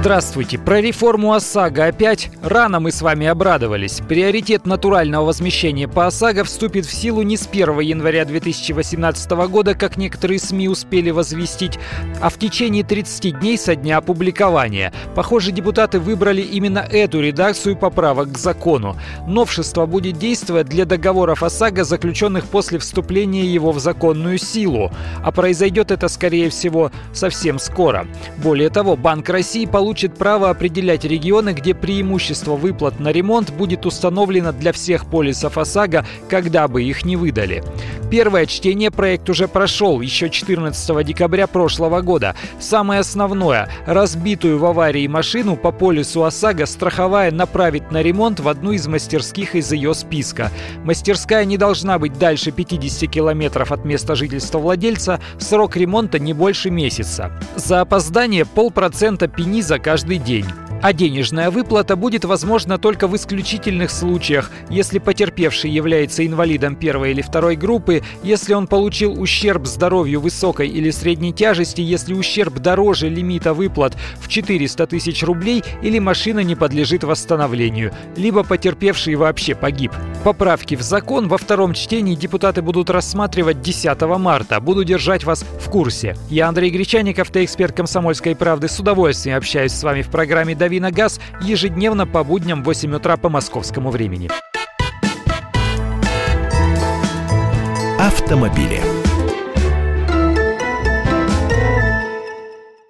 Здравствуйте. Про реформу ОСАГО опять рано мы с вами обрадовались. Приоритет натурального возмещения по ОСАГО вступит в силу не с 1 января 2018 года, как некоторые СМИ успели возвестить, а в течение 30 дней со дня опубликования. Похоже, депутаты выбрали именно эту редакцию поправок к закону. Новшество будет действовать для договоров ОСАГО, заключенных после вступления его в законную силу. А произойдет это, скорее всего, совсем скоро. Более того, Банк России получит получит право определять регионы, где преимущество выплат на ремонт будет установлено для всех полисов ОСАГО, когда бы их не выдали. Первое чтение проект уже прошел еще 14 декабря прошлого года. Самое основное – разбитую в аварии машину по полису ОСАГО страховая направит на ремонт в одну из мастерских из ее списка. Мастерская не должна быть дальше 50 километров от места жительства владельца, срок ремонта не больше месяца. За опоздание полпроцента пени каждый день. А денежная выплата будет возможна только в исключительных случаях, если потерпевший является инвалидом первой или второй группы, если он получил ущерб здоровью высокой или средней тяжести, если ущерб дороже лимита выплат в 400 тысяч рублей или машина не подлежит восстановлению, либо потерпевший вообще погиб. Поправки в закон во втором чтении депутаты будут рассматривать 10 марта. Буду держать вас в курсе. Я Андрей Гречаников, ты эксперт «Комсомольской правды». С удовольствием общаюсь с вами в программе «Дави на газ» ежедневно по будням в 8 утра по московскому времени. Автомобили.